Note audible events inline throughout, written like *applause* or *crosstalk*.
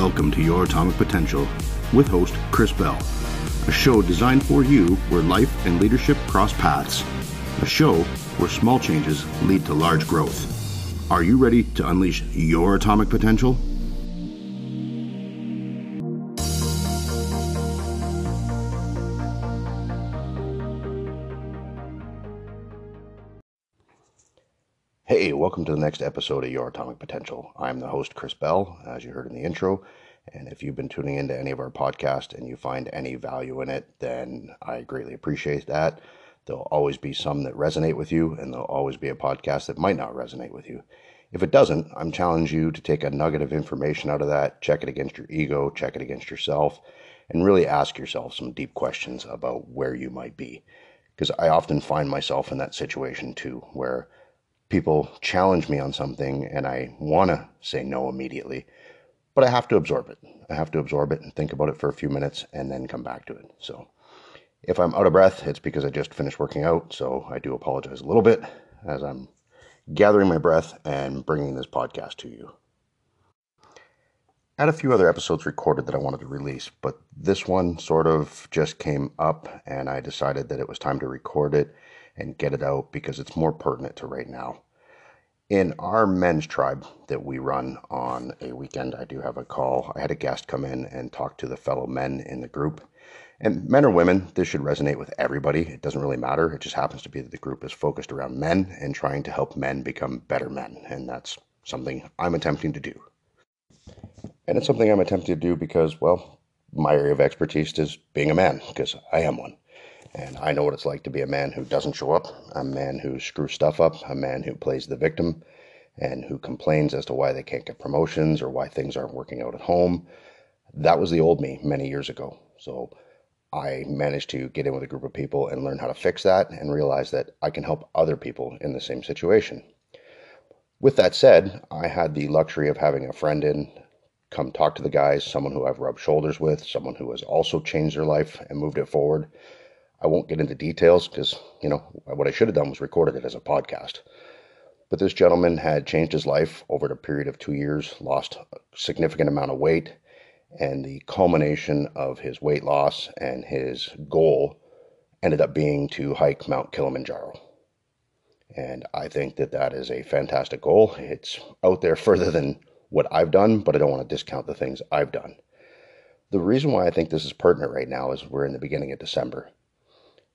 Welcome to Your Atomic Potential with host Chris Bell, a show designed for you where life and leadership cross paths, a show where small changes lead to large growth. Are you ready to unleash your atomic potential? To the next episode of Your Atomic Potential. I'm the host, Chris Bell, as you heard in the intro. And if you've been tuning into any of our podcasts and you find any value in it, then I greatly appreciate that. There'll always be some that resonate with you, and there'll always be a podcast that might not resonate with you. If it doesn't, I'm challenging you to take a nugget of information out of that, check it against your ego, check it against yourself, and really ask yourself some deep questions about where you might be. Because I often find myself in that situation too, where people challenge me on something and I want to say no immediately, but I have to absorb it. I have to absorb it and think about it for a few minutes and then come back to it. So if I'm out of breath, it's because I just finished working out. So I do apologize a little bit as I'm gathering my breath and bringing this podcast to you. I had a few other episodes recorded that I wanted to release, but this one sort of just came up and I decided that it was time to record it and get it out because it's more pertinent to right now. In our men's tribe that we run on a weekend, I do have a call. I had a guest come in and talk to the fellow men in the group. And men or women, this should resonate with everybody. It doesn't really matter. It just happens to be that the group is focused around men and trying to help men become better men. And that's something I'm attempting to do. And it's something I'm attempting to do because, well, my area of expertise is being a man, because I am one. And I know what it's like to be a man who doesn't show up, a man who screws stuff up, a man who plays the victim, and who complains as to why they can't get promotions or why things aren't working out at home. That was the old me many years ago. So I managed to get in with a group of people and learn how to fix that and realize that I can help other people in the same situation. With that said, I had the luxury of having a friend in come talk to the guys, someone who I've rubbed shoulders with, someone who has also changed their life and moved it forward I won't get into details because, you know, what I should have done was recorded it as a podcast. But this gentleman had changed his life over a period of two years, lost a significant amount of weight, and the culmination of his weight loss and his goal ended up being to hike Mount Kilimanjaro. And I think that that is a fantastic goal. It's out there further than what I've done, but I don't want to discount the things I've done. The reason why I think this is pertinent right now is we're in the beginning of December.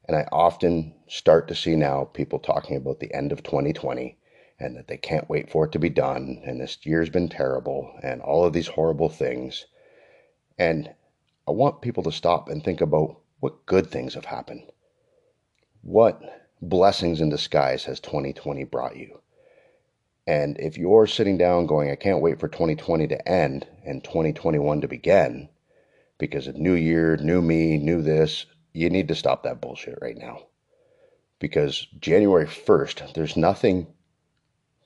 And I often start to see now people talking about the end of 2020 and that they can't wait for it to be done. And this year's been terrible and all of these horrible things. And I want people to stop and think about what good things have happened. What blessings in disguise has 2020 brought you? And if you're sitting down going, I can't wait for 2020 to end and 2021 to begin because of new year, new me, new this, you need to stop that bullshit right now. Because January 1st, there's nothing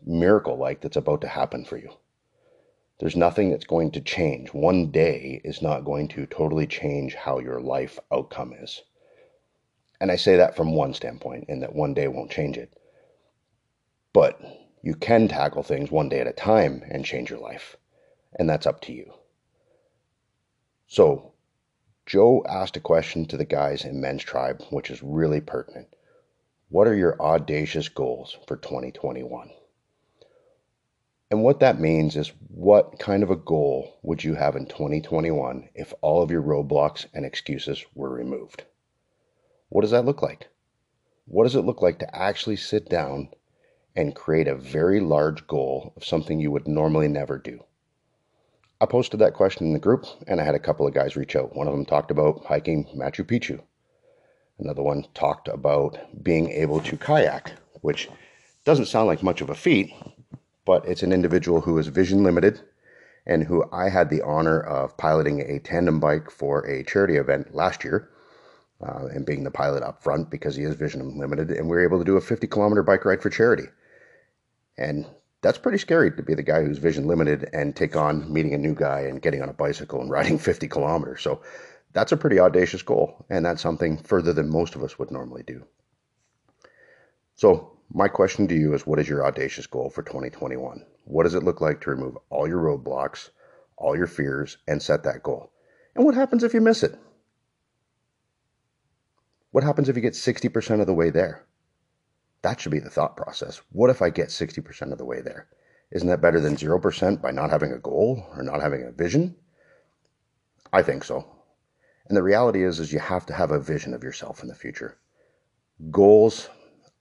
miracle like that's about to happen for you. There's nothing that's going to change. One day is not going to totally change how your life outcome is. And I say that from one standpoint, in that one day won't change it. But you can tackle things one day at a time and change your life. And that's up to you. So Joe asked a question to the guys in Men's Tribe, which is really pertinent. What are your audacious goals for 2021? And what that means is what kind of a goal would you have in 2021 if all of your roadblocks and excuses were removed? What does that look like? What does it look like to actually sit down and create a very large goal of something you would normally never do? I posted that question in the group and I had a couple of guys reach out. One of them talked about hiking Machu Picchu. Another one talked about being able to kayak, which doesn't sound like much of a feat, but it's an individual who is vision limited and who I had the honor of piloting a tandem bike for a charity event last year uh, and being the pilot up front because he is vision limited. And we were able to do a 50 kilometer bike ride for charity. And that's pretty scary to be the guy who's vision limited and take on meeting a new guy and getting on a bicycle and *laughs* riding 50 kilometers. So that's a pretty audacious goal, and that's something further than most of us would normally do. So, my question to you is what is your audacious goal for 2021? What does it look like to remove all your roadblocks, all your fears, and set that goal. And what happens if you miss it? What happens if you get 60% of the way there? That should be the thought process. What if I get 60% of the way there? Isn't that better than 0% by not having a goal or not having a vision? I think so. And the reality is is you have to have a vision of yourself in the future. Goals,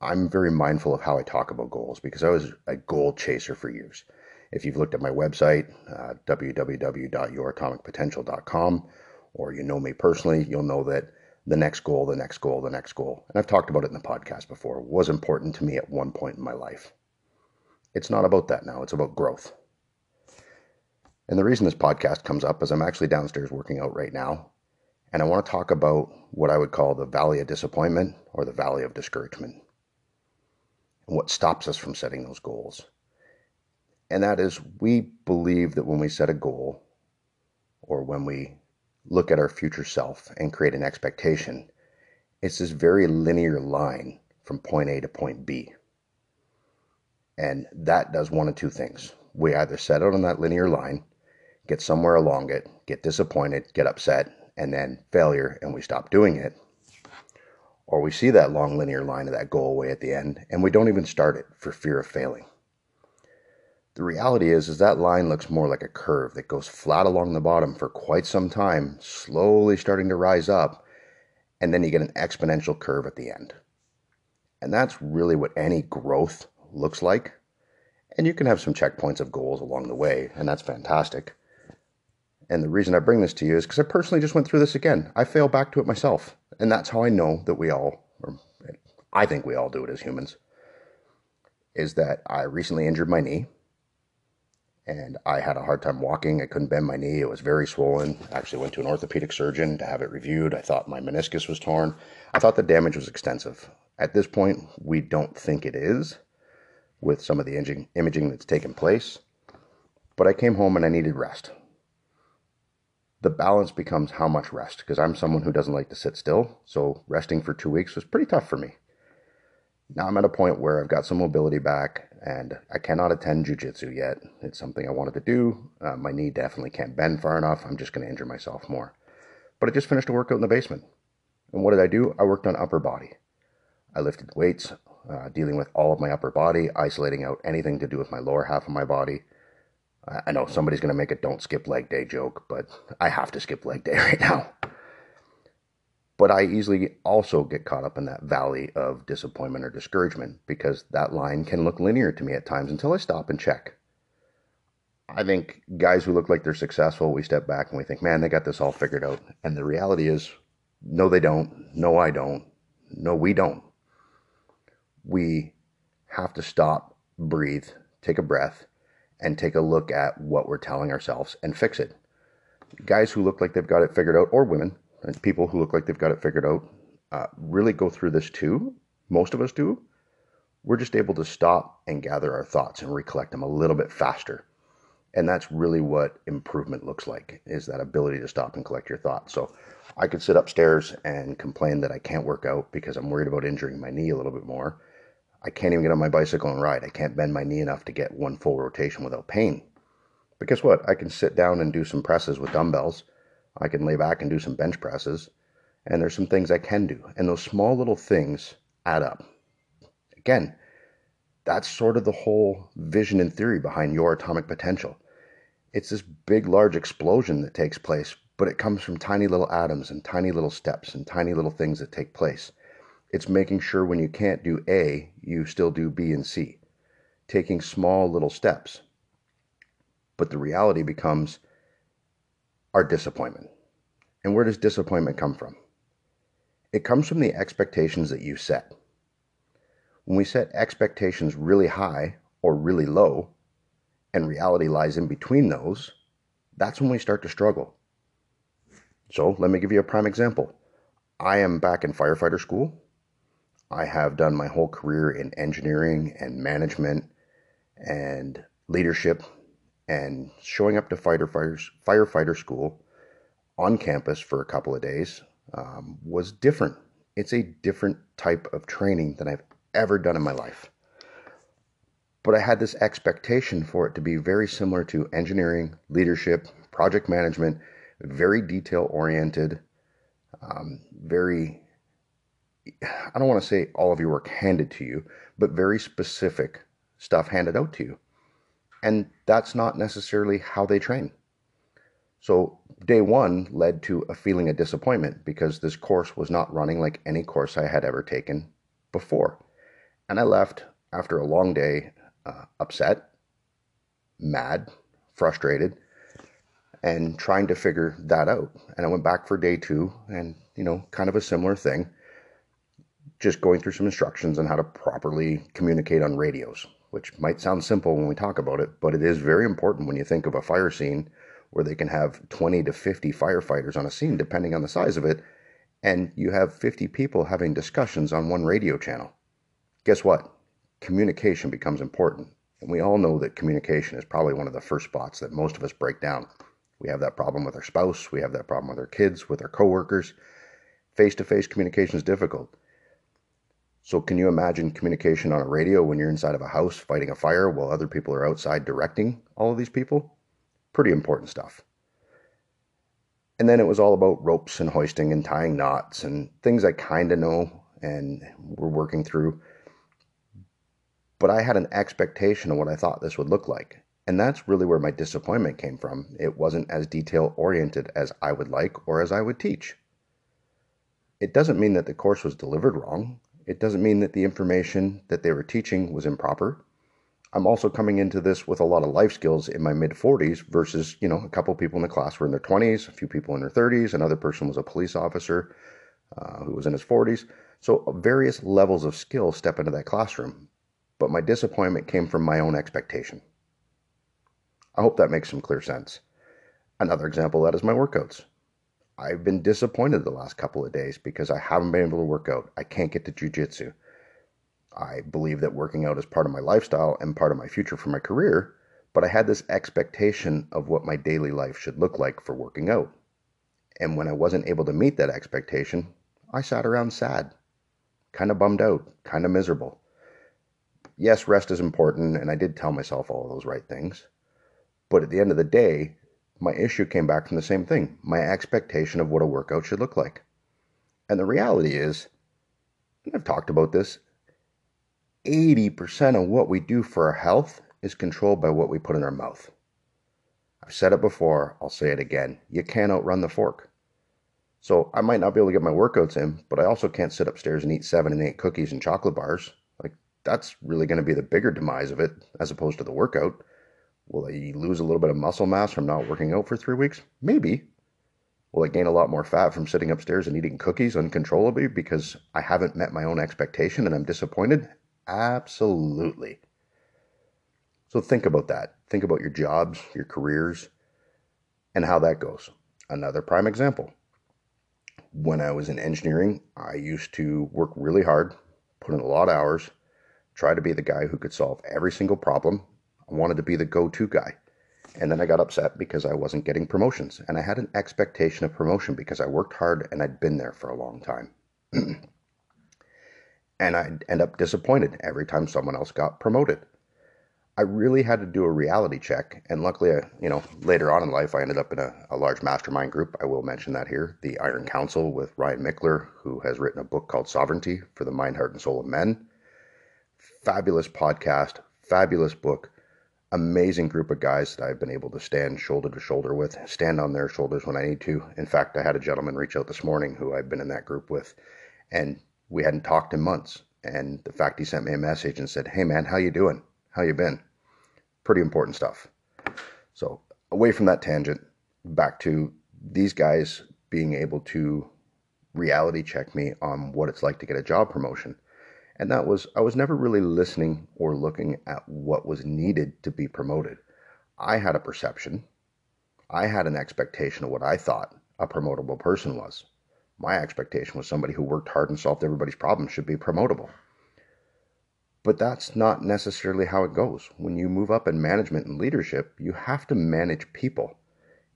I'm very mindful of how I talk about goals because I was a goal chaser for years. If you've looked at my website, uh, www.youratomicpotential.com, or you know me personally, you'll know that the next goal, the next goal, the next goal, and I've talked about it in the podcast before, was important to me at one point in my life. It's not about that now, it's about growth. And the reason this podcast comes up is I'm actually downstairs working out right now, and I want to talk about what I would call the valley of disappointment or the valley of discouragement, and what stops us from setting those goals. And that is, we believe that when we set a goal or when we look at our future self and create an expectation, it's this very linear line from point A to point B. And that does one of two things. We either set out on that linear line, get somewhere along it, get disappointed, get upset, and then failure, and we stop doing it. Or we see that long linear line of that goal way at the end, and we don't even start it for fear of failing. The reality is, is that line looks more like a curve that goes flat along the bottom for quite some time, slowly starting to rise up, and then you get an exponential curve at the end. And that's really what any growth looks like. And you can have some checkpoints of goals along the way, and that's fantastic. And the reason I bring this to you is because I personally just went through this again. I fail back to it myself. And that's how I know that we all, or I think we all do it as humans, is that I recently injured my knee and I had a hard time walking. I couldn't bend my knee. It was very swollen. I actually went to an orthopedic surgeon to have it reviewed. I thought my meniscus was torn. I thought the damage was extensive. At this point, we don't think it is with some of the imaging, imaging that's taken place. But I came home and I needed rest. The balance becomes how much rest because I'm someone who doesn't like to sit still. So resting for two weeks was pretty tough for me. Now I'm at a point where I've got some mobility back and I cannot attend jujitsu yet. It's something I wanted to do. Uh, my knee definitely can't bend far enough. I'm just going to injure myself more. But I just finished a workout in the basement. And what did I do? I worked on upper body. I lifted weights, uh, dealing with all of my upper body, isolating out anything to do with my lower half of my body. I know somebody's going to make a don't skip leg day joke, but I have to skip leg day *laughs* right now. But I easily also get caught up in that valley of disappointment or discouragement because that line can look linear to me at times until I stop and check. I think guys who look like they're successful, we step back and we think, man, they got this all figured out. And the reality is, no, they don't. No, I don't. No, we don't. We have to stop, breathe, take a breath, and take a look at what we're telling ourselves and fix it. Guys who look like they've got it figured out, or women, and people who look like they've got it figured out uh, really go through this too. Most of us do. We're just able to stop and gather our thoughts and recollect them a little bit faster. And that's really what improvement looks like is that ability to stop and collect your thoughts. So I could sit upstairs and complain that I can't work out because I'm worried about injuring my knee a little bit more. I can't even get on my bicycle and ride. I can't bend my knee enough to get one full rotation without pain. But guess what? I can sit down and do some presses with dumbbells I can lay back and do some bench presses. And there's some things I can do. And those small little things add up. Again, that's sort of the whole vision and theory behind your atomic potential. It's this big, large explosion that takes place, but it comes from tiny little atoms and tiny little steps and tiny little things that take place. It's making sure when you can't do A, you still do B and C, taking small little steps. But the reality becomes our disappointment. And where does disappointment come from? It comes from the expectations that you set. When we set expectations really high or really low, and reality lies in between those, that's when we start to struggle. So, let me give you a prime example. I am back in firefighter school. I have done my whole career in engineering and management and leadership and showing up to firefighters firefighter school on campus for a couple of days um, was different. It's a different type of training than I've ever done in my life. But I had this expectation for it to be very similar to engineering, leadership, project management, very detail oriented, um, very, I don't want to say all of your work handed to you, but very specific stuff handed out to you. And that's not necessarily how they train. So, day one led to a feeling of disappointment because this course was not running like any course I had ever taken before. And I left after a long day uh, upset, mad, frustrated, and trying to figure that out. And I went back for day two and, you know, kind of a similar thing, just going through some instructions on how to properly communicate on radios, which might sound simple when we talk about it, but it is very important when you think of a fire scene where they can have 20 to 50 firefighters on a scene, depending on the size of it, and you have 50 people having discussions on one radio channel. Guess what? Communication becomes important. And we all know that communication is probably one of the first spots that most of us break down. We have that problem with our spouse, we have that problem with our kids, with our coworkers. Face to face communication is difficult. So, can you imagine communication on a radio when you're inside of a house fighting a fire while other people are outside directing all of these people? Pretty important stuff. And then it was all about ropes and hoisting and tying knots and things I kind of know and we're working through. But I had an expectation of what I thought this would look like. And that's really where my disappointment came from. It wasn't as detail oriented as I would like or as I would teach. It doesn't mean that the course was delivered wrong. It doesn't mean that the information that they were teaching was improper. I'm also coming into this with a lot of life skills in my mid 40s versus, you know, a couple people in the class were in their 20s, a few people in their 30s, another person was a police officer uh, who was in his 40s. So various levels of skill step into that classroom. But my disappointment came from my own expectation. I hope that makes some clear sense. Another example of that is my workouts. I've been disappointed the last couple of days because I haven't been able to work out. I can't get to jujitsu. I believe that working out is part of my lifestyle and part of my future for my career, but I had this expectation of what my daily life should look like for working out. And when I wasn't able to meet that expectation, I sat around sad, kind of bummed out, kind of miserable. Yes, rest is important, and I did tell myself all those right things. But at the end of the day, my issue came back from the same thing my expectation of what a workout should look like. And the reality is, and I've talked about this, 80% of what we do for our health is controlled by what we put in our mouth. I've said it before, I'll say it again. You can't outrun the fork. So I might not be able to get my workouts in, but I also can't sit upstairs and eat seven and eight cookies and chocolate bars. Like, that's really going to be the bigger demise of it as opposed to the workout. Will I lose a little bit of muscle mass from not working out for three weeks? Maybe. Will I gain a lot more fat from sitting upstairs and eating cookies uncontrollably because I haven't met my own expectation and I'm disappointed? Absolutely. So think about that. Think about your jobs, your careers, and how that goes. Another prime example. When I was in engineering, I used to work really hard, put in a lot of hours, try to be the guy who could solve every single problem I wanted to be the go to guy. And then I got upset because I wasn't getting promotions. And I had an expectation of promotion because I worked hard and I'd been there for a long time. *clears throat* and I'd end up disappointed every time someone else got promoted. I really had to do a reality check. And luckily, I, you know, later on in life, I ended up in a, a large mastermind group. I will mention that here the Iron Council with Ryan Michler, who has written a book called Sovereignty for the Mind, Heart, and Soul of Men. Fabulous podcast, fabulous book amazing group of guys that I've been able to stand shoulder to shoulder with, stand on their shoulders when I need to. In fact, I had a gentleman reach out this morning who I've been in that group with, and we hadn't talked in months. And the fact he sent me a message and said, "Hey man, how you doing? How you been?" Pretty important stuff. So away from that tangent, back to these guys being able to reality check me on what it's like to get a job promotion and that was I was never really listening or looking at what was needed to be promoted. I had a perception, I had an expectation of what I thought a promotable person was. My expectation was somebody who worked hard and solved everybody's problems should be promotable. But that's not necessarily how it goes. When you move up in management and leadership, you have to manage people.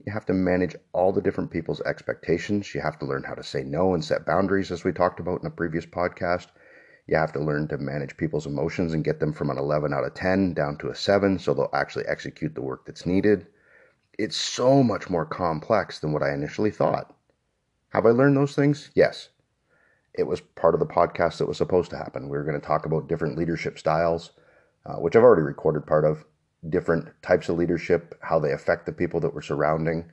You have to manage all the different people's expectations. You have to learn how to say no and set boundaries, as we talked about in a previous podcast. You have to learn to manage people's emotions and get them from an 11 out of 10 down to a 7 so they'll actually execute the work that's needed. it's so much more complex than what I initially thought. Have I learned those things? Yes. It was part of the podcast that was supposed to happen. We were going to talk about different leadership styles, uh, which I've already recorded part of, different types of leadership, how they affect the people that we're surrounding,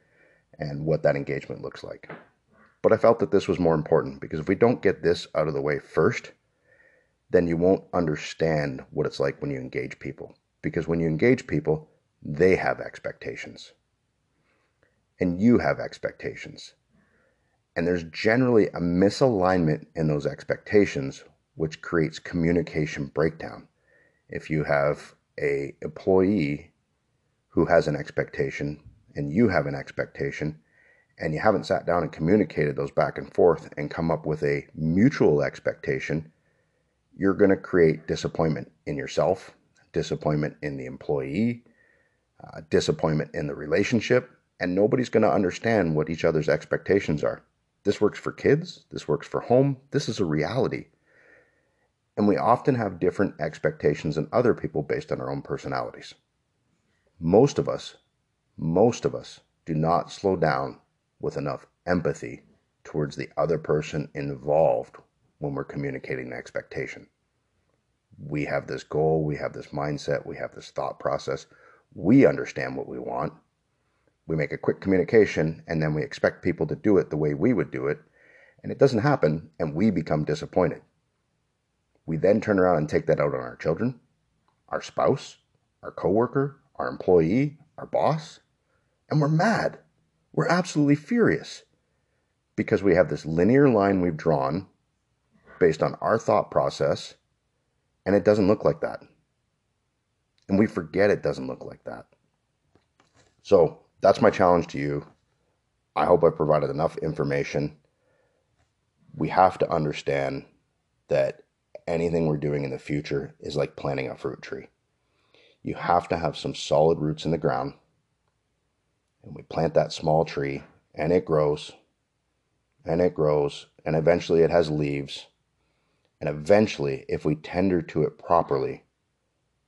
and what that engagement looks like. But I felt that this was more important because if we don't get this out of the way first, then you won't understand what it's like when you engage people. Because when you engage people, they have expectations. And you have expectations. And there's generally a misalignment in those expectations, which creates communication breakdown. If you have a employee who has an expectation and you have an expectation, and you haven't sat down and communicated those back and forth and come up with a mutual expectation, you're going to create disappointment in yourself, disappointment in the employee, uh, disappointment in the relationship, and nobody's going to understand what each other's expectations are. This works for kids, this works for home, this is a reality. And we often have different expectations than other people based on our own personalities. Most of us, most of us do not slow down with enough empathy towards the other person involved when we're communicating the expectation. We have this goal, we have this mindset, we have this thought process. We understand what we want. We make a quick communication and then we expect people to do it the way we would do it. And it doesn't happen and we become disappointed. We then turn around and take that out on our children, our spouse, our coworker, our employee, our boss, and we're mad. We're absolutely furious because we have this linear line we've drawn based on our thought process, and it doesn't look like that. And we forget it doesn't look like that. So that's my challenge to you. I hope I provided enough information. We have to understand that anything we're doing in the future is like planting a fruit tree. You have to have some solid roots in the ground and we plant that small tree and it grows and it grows and eventually it has leaves and eventually if we tender to it properly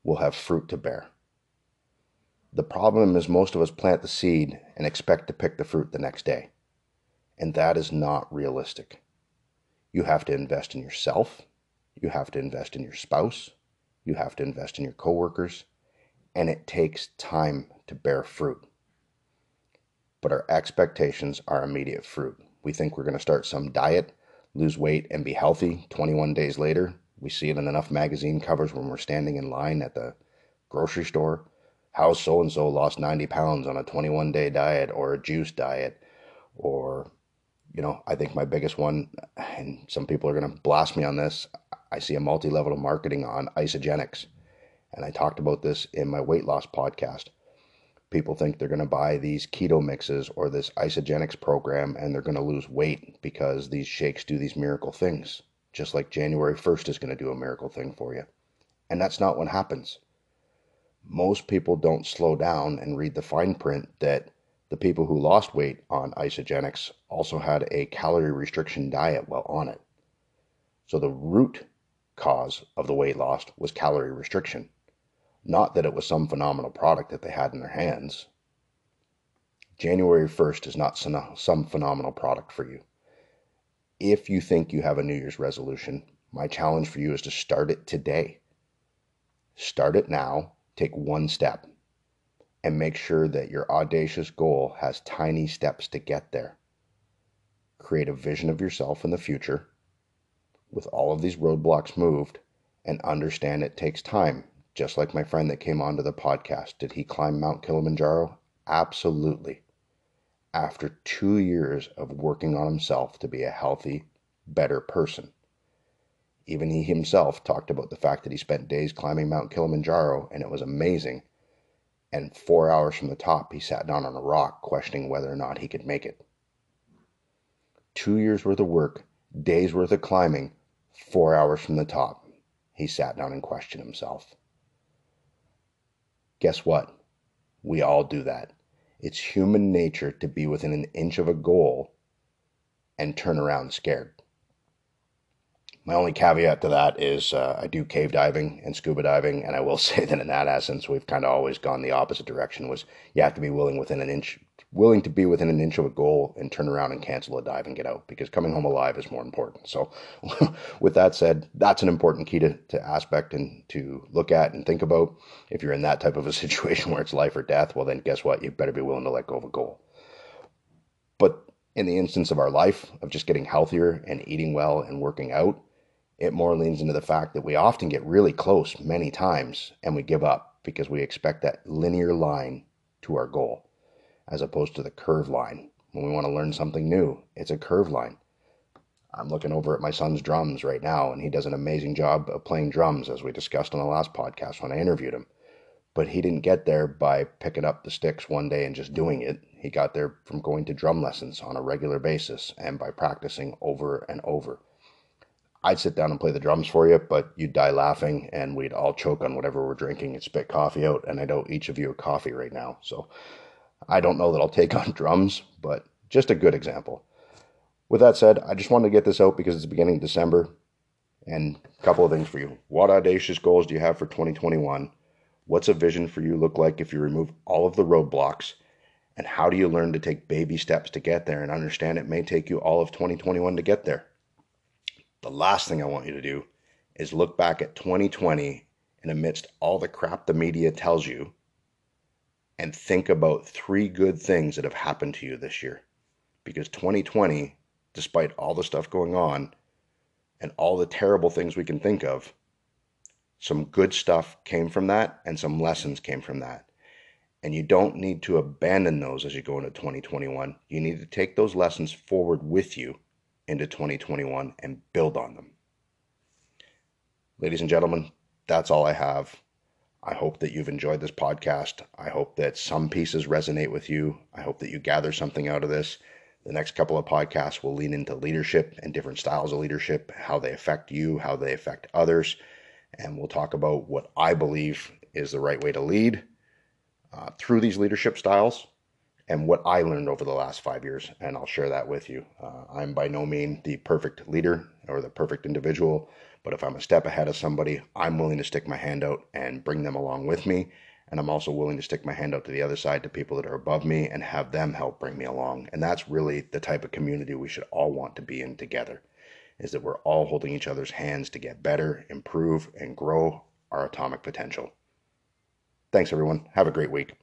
we'll have fruit to bear. The problem is most of us plant the seed and expect to pick the fruit the next day. And that is not realistic. You have to invest in yourself. You have to invest in your spouse. You have to invest in your coworkers. And it takes time to bear fruit. But our expectations are immediate fruit. We think we're going to start some diet, lose weight, and be healthy 21 days later. We see it in enough magazine covers when we're standing in line at the grocery store. How so and so lost 90 pounds on a 21 day diet or a juice diet. Or, you know, I think my biggest one, and some people are going to blast me on this, I see a multi level marketing on Isagenix. And I talked about this in my weight loss podcast people think they're going to buy these keto mixes or this Isagenix program and they're going to lose weight because these shakes do these miracle things, just like January 1st is going to do a miracle thing for you. And that's not what happens. Most people don't slow down and read the fine print that the people who lost weight on Isagenix also had a calorie restriction diet while on it. So the root cause of the weight loss was calorie restriction. Not that it was some phenomenal product that they had in their hands. January 1st is not some phenomenal product for you. If you think you have a New Year's resolution, my challenge for you is to start it today. Start it now, take one step, and make sure that your audacious goal has tiny steps to get there. Create a vision of yourself in the future with all of these roadblocks moved and understand it takes time just like my friend that came onto the podcast. Did he climb Mount Kilimanjaro? Absolutely. After two years of working on himself to be a healthy, better person. Even he himself talked about the fact that he spent days climbing Mount Kilimanjaro and it was amazing. And four hours from the top, he sat down on a rock questioning whether or not he could make it. Two years worth of work, days worth of climbing, four hours from the top, he sat down and questioned himself. Guess what? We all do that. It's human nature to be within an inch of a goal and turn around scared. My only caveat to that is uh, I do cave diving and scuba diving, and I will *laughs* say that in that essence, we've kind of always gone the opposite direction. Was you have to be willing within an inch, willing to be within an inch of a goal, and turn around and cancel a dive and get out because coming home alive is more important. So, *laughs* with that said, that's an important key to, to aspect and to look at and think about. If you're in that type of a *laughs* situation where it's life or death, well, then guess what? You better be willing to let go of a goal. But in the instance of our life of just getting healthier and eating well and working out it more leans into the fact that we often get really close many times and we give up because we expect that linear line to our goal as opposed to the curve line. When we want to learn something new, it's a curve line. I'm looking over at my son's drums right now, and he does an amazing job of playing drums, as we discussed on the last podcast when I interviewed him. But he didn't get there by picking up the sticks one day and just doing it. He got there from going to drum lessons on a regular basis and by practicing over and over. I'd sit down and play the drums for you, but you'd die laughing and we'd all choke on whatever we're drinking and spit coffee out. And I know each of you a coffee right now. So I don't know that I'll take on drums, but just a good example. With that said, I just wanted to get this out because it's the beginning of December. And a couple of things for you. What audacious goals do you have for 2021? What's a vision for you look like if you remove all of the roadblocks? And how do you learn to take baby steps to get there and understand it may take you all of 2021 to get there? The last thing I want you to do is look back at 2020 and amidst all the crap the media tells you and think about three good things that have happened to you this year. Because 2020, despite all the stuff going on and all the terrible things we can think of, some good stuff came from that and some lessons came from that. And you don't need to abandon those as you go into 2021. You need to take those lessons forward with you into 2021 and build on them. Ladies and gentlemen, that's all I have. I hope that you've enjoyed this podcast. I hope that some pieces resonate with you. I hope that you gather something out of this. The next couple of podcasts will lean into leadership and different styles of leadership, how they affect you, how they affect others. And we'll talk about what I believe is the right way to lead uh, through these leadership styles and what I learned over the last five years, and I'll share that with you. Uh, I'm by no means the perfect leader or the perfect individual, but if I'm a step ahead of somebody, I'm willing to stick my hand out and bring them along with me. And I'm also willing to stick my hand out to the other side to people that are above me and have them help bring me along. And that's really the type of community we should all want to be in together is that we're all holding each other's hands to get better, improve, and grow our atomic potential. Thanks, everyone. Have a great week.